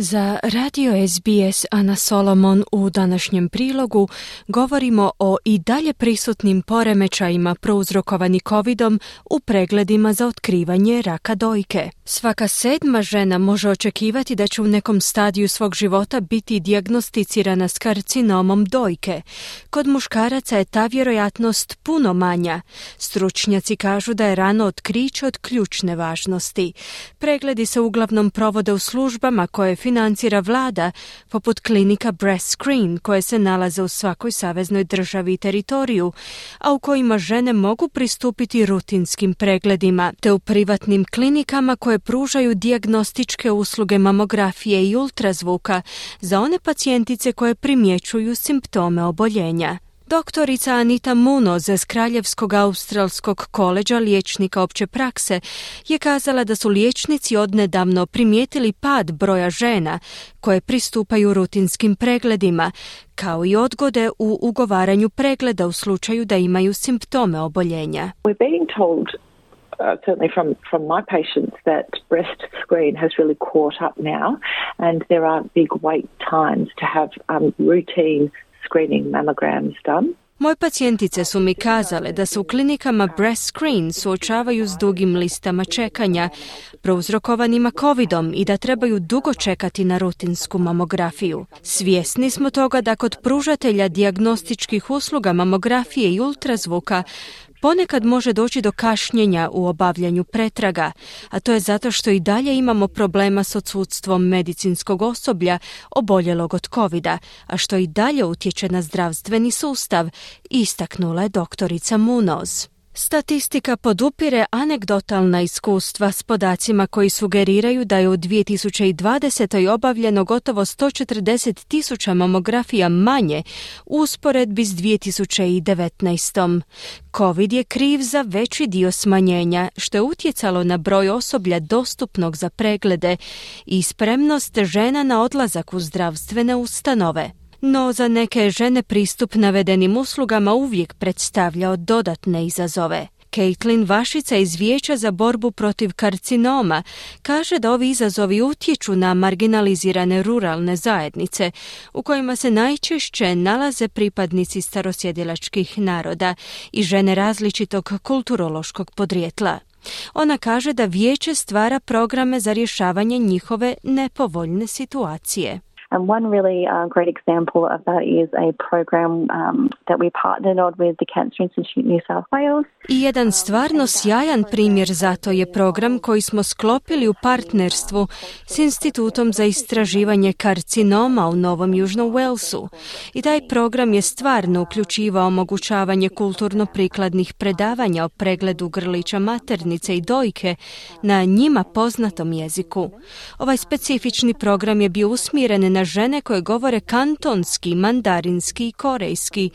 Za radio SBS Ana Solomon u današnjem prilogu govorimo o i dalje prisutnim poremećajima prouzrokovani covidom u pregledima za otkrivanje raka dojke. Svaka sedma žena može očekivati da će u nekom stadiju svog života biti dijagnosticirana s karcinomom dojke. Kod muškaraca je ta vjerojatnost puno manja. Stručnjaci kažu da je rano otkriće od ključne važnosti. Pregledi se uglavnom provode u službama koje financira vlada, poput klinika Breast Screen koje se nalaze u svakoj saveznoj državi i teritoriju, a u kojima žene mogu pristupiti rutinskim pregledima, te u privatnim klinikama koje pružaju dijagnostičke usluge mamografije i ultrazvuka za one pacijentice koje primjećuju simptome oboljenja. Doktorica Anita Munoz iz Kraljevskog australskog koleđa liječnika opće prakse je kazala da su liječnici odnedavno primijetili pad broja žena koje pristupaju rutinskim pregledima, kao i odgode u ugovaranju pregleda u slučaju da imaju simptome oboljenja. We're being told Uh, certainly from, from my patients that breast screen has really caught up now and there are big wait times to have um, routine screening mammograms done. Moje pacijentice su mi kazale da se u klinikama breast screen suočavaju s dugim listama čekanja, prouzrokovanima covidom i da trebaju dugo čekati na rutinsku mamografiju. Svjesni smo toga da kod pružatelja dijagnostičkih usluga mamografije i ultrazvuka Ponekad može doći do kašnjenja u obavljanju pretraga, a to je zato što i dalje imamo problema s odsudstvom medicinskog osoblja oboljelog od covida, a što i dalje utječe na zdravstveni sustav, istaknula je doktorica Munoz. Statistika podupire anegdotalna iskustva s podacima koji sugeriraju da je u 2020. obavljeno gotovo 140 tisuća mamografija manje u usporedbi s 2019. Covid je kriv za veći dio smanjenja, što je utjecalo na broj osoblja dostupnog za preglede i spremnost žena na odlazak u zdravstvene ustanove. No za neke žene pristup navedenim uslugama uvijek predstavljao dodatne izazove. Caitlin Vašica iz Vijeća za borbu protiv karcinoma kaže da ovi izazovi utječu na marginalizirane ruralne zajednice u kojima se najčešće nalaze pripadnici starosjedilačkih naroda i žene različitog kulturološkog podrijetla. Ona kaže da vijeće stvara programe za rješavanje njihove nepovoljne situacije. And one really uh, great example of that is a program um, that we partnered on with the Cancer Institute New South Wales. I jedan stvarno sjajan primjer za to je program koji smo sklopili u partnerstvu s Institutom za istraživanje karcinoma u Novom Južnom Walesu. I taj program je stvarno uključivao omogućavanje kulturno prikladnih predavanja o pregledu grlića maternice i dojke na njima poznatom jeziku. Ovaj specifični program je bio usmjeren na žene koje govore kantonski, mandarinski i korejski,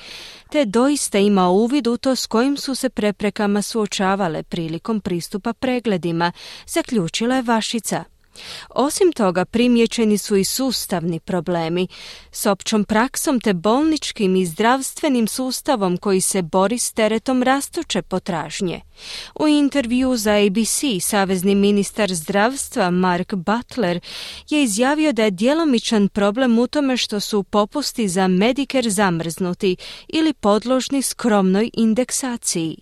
te doista ima uvid u to s kojim su se preprekama suočavale prilikom pristupa pregledima, zaključila je Vašica. Osim toga, primjećeni su i sustavni problemi s općom praksom te bolničkim i zdravstvenim sustavom koji se bori s teretom rastuće potražnje. U intervju za ABC savezni ministar zdravstva Mark Butler je izjavio da je djelomičan problem u tome što su popusti za Medicare zamrznuti ili podložni skromnoj indeksaciji.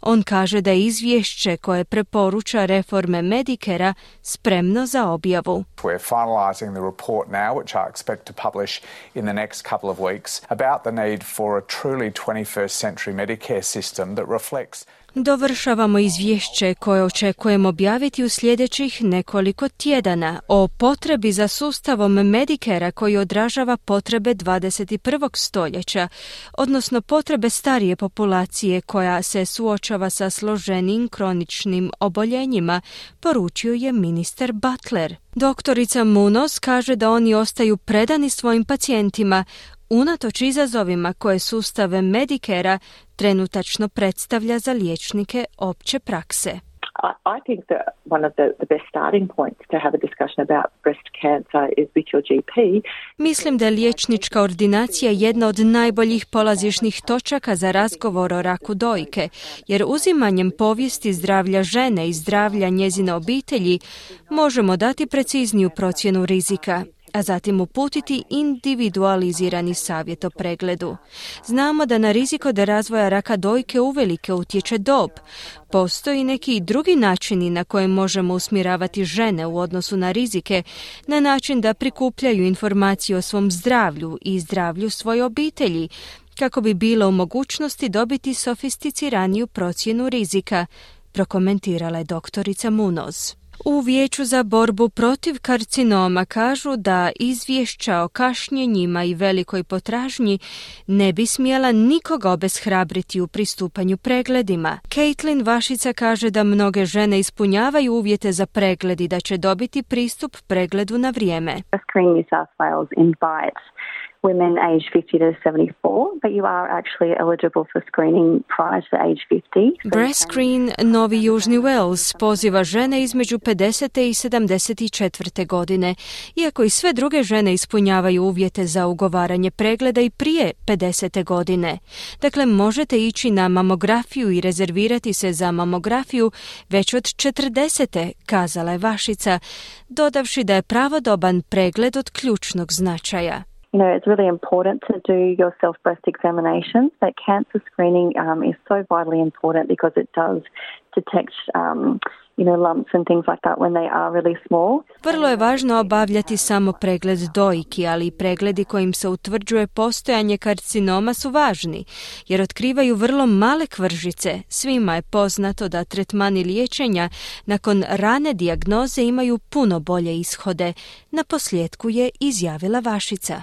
On kaže da je izvješće koje preporuča reforme Medikera spremno za objavu. We're finalizing the report now, which I expect to publish in the next couple of weeks, about the need for a truly 21st century Medicare system that reflects Dovršavamo izvješće koje očekujemo objaviti u sljedećih nekoliko tjedana o potrebi za sustavom Medikera koji odražava potrebe 21. stoljeća, odnosno potrebe starije populacije koja se suočava sa složenim kroničnim oboljenjima, poručio je ministar Butler. Doktorica Munoz kaže da oni ostaju predani svojim pacijentima, unatoč izazovima koje sustave Medikera trenutačno predstavlja za liječnike opće prakse. I, I think that one of the, the best starting points to have a discussion about breast cancer is with your GP. Mislim da je liječnička ordinacija jedna od najboljih polazišnih točaka za razgovor o raku dojke, jer uzimanjem povijesti zdravlja žene i zdravlja njezine obitelji možemo dati precizniju procjenu rizika a zatim uputiti individualizirani savjet o pregledu. Znamo da na rizik od razvoja raka dojke uvelike utječe dob. Postoji neki drugi načini na koje možemo usmjeravati žene u odnosu na rizike, na način da prikupljaju informacije o svom zdravlju i zdravlju svoje obitelji, kako bi bilo u mogućnosti dobiti sofisticiraniju procjenu rizika, prokomentirala je doktorica Munoz. U Vijeću za borbu protiv karcinoma kažu da izvješća o kašnjenjima i velikoj potražnji ne bi smjela nikoga obeshrabriti u pristupanju pregledima. Caitlin Vašica kaže da mnoge žene ispunjavaju uvjete za pregled i da će dobiti pristup pregledu na vrijeme. Women aged 50 to 74, but you are actually eligible for screening prior to age 50. Breast Screen Novi Južni Wales poziva žene između 50. i 74. godine, iako i sve druge žene ispunjavaju uvjete za ugovaranje pregleda i prije 50. godine. Dakle, možete ići na mamografiju i rezervirati se za mamografiju već od 40. kazala je Vašica, dodavši da je pravodoban pregled od ključnog značaja. You know, it's really important to do your self breast examinations. That cancer screening um, is so vitally important because it does detect. Um, you know, lumps and things like that when they are really small. Vrlo je važno obavljati samo pregled dojki, ali i pregledi kojim se utvrđuje postojanje karcinoma su važni, jer otkrivaju vrlo male kvržice. Svima je poznato da tretmani liječenja nakon rane dijagnoze imaju puno bolje ishode. Na posljedku je izjavila Vašica.